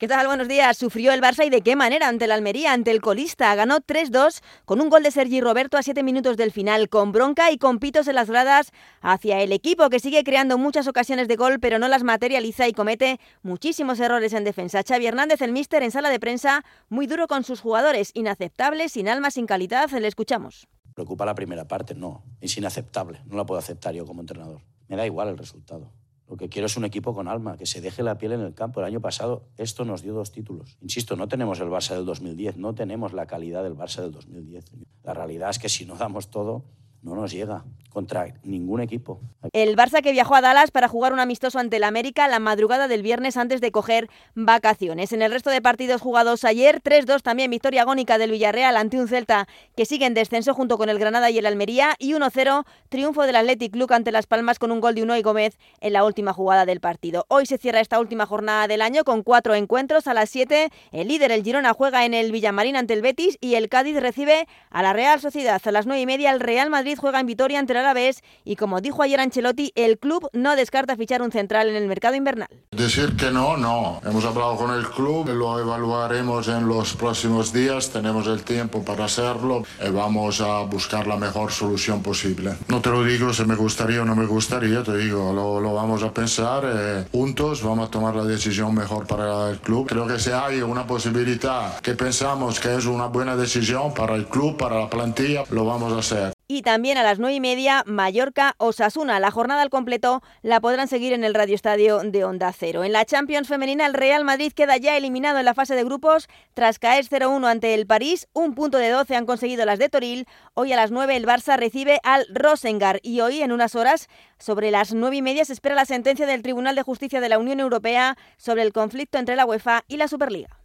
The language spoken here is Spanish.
¿Qué tal? Buenos días. Sufrió el Barça y de qué manera ante el Almería, ante el colista. Ganó 3-2 con un gol de Sergi Roberto a 7 minutos del final, con bronca y con pitos en las gradas hacia el equipo que sigue creando muchas ocasiones de gol, pero no las materializa y comete muchísimos errores en defensa. Xavi Hernández, el míster, en sala de prensa, muy duro con sus jugadores, inaceptable, sin alma, sin calidad. Le escuchamos. ¿Preocupa la primera parte? No. Es inaceptable. No la puedo aceptar yo como entrenador. Me da igual el resultado. Lo que quiero es un equipo con alma, que se deje la piel en el campo. El año pasado esto nos dio dos títulos. Insisto, no tenemos el Barça del 2010, no tenemos la calidad del Barça del 2010. La realidad es que si no damos todo, no nos llega contra ningún equipo. El Barça que viajó a Dallas para jugar un amistoso ante el América la madrugada del viernes antes de coger vacaciones. En el resto de partidos jugados ayer, 3-2 también victoria agónica del Villarreal ante un Celta que sigue en descenso junto con el Granada y el Almería y 1-0 triunfo del Athletic Club ante Las Palmas con un gol de Unai Gómez en la última jugada del partido. Hoy se cierra esta última jornada del año con cuatro encuentros a las 7. El líder, el Girona, juega en el Villamarín ante el Betis y el Cádiz recibe a la Real Sociedad. A las 9 y media el Real Madrid juega en Vitoria ante el Alavés y como dijo ayer Ancelotti, el club no descarta fichar un central en el mercado invernal. Decir que no, no. Hemos hablado con el club, lo evaluaremos en los próximos días, tenemos el tiempo para hacerlo y vamos a buscar la mejor solución posible. No te lo digo si me gustaría o no me gustaría, te digo, lo, lo vamos a pensar eh, juntos, vamos a tomar la decisión mejor para el club. Creo que si hay una posibilidad que pensamos que es una buena decisión para el club, para la plantilla, lo vamos a hacer y también a las nueve y media Mallorca Osasuna. La jornada al completo la podrán seguir en el Radio Estadio de Onda Cero. En la Champions femenina el Real Madrid queda ya eliminado en la fase de grupos tras caer 0-1 ante el París. Un punto de 12 han conseguido las de Toril. Hoy a las 9 el Barça recibe al Rosengar y hoy en unas horas sobre las nueve y media se espera la sentencia del Tribunal de Justicia de la Unión Europea sobre el conflicto entre la UEFA y la Superliga.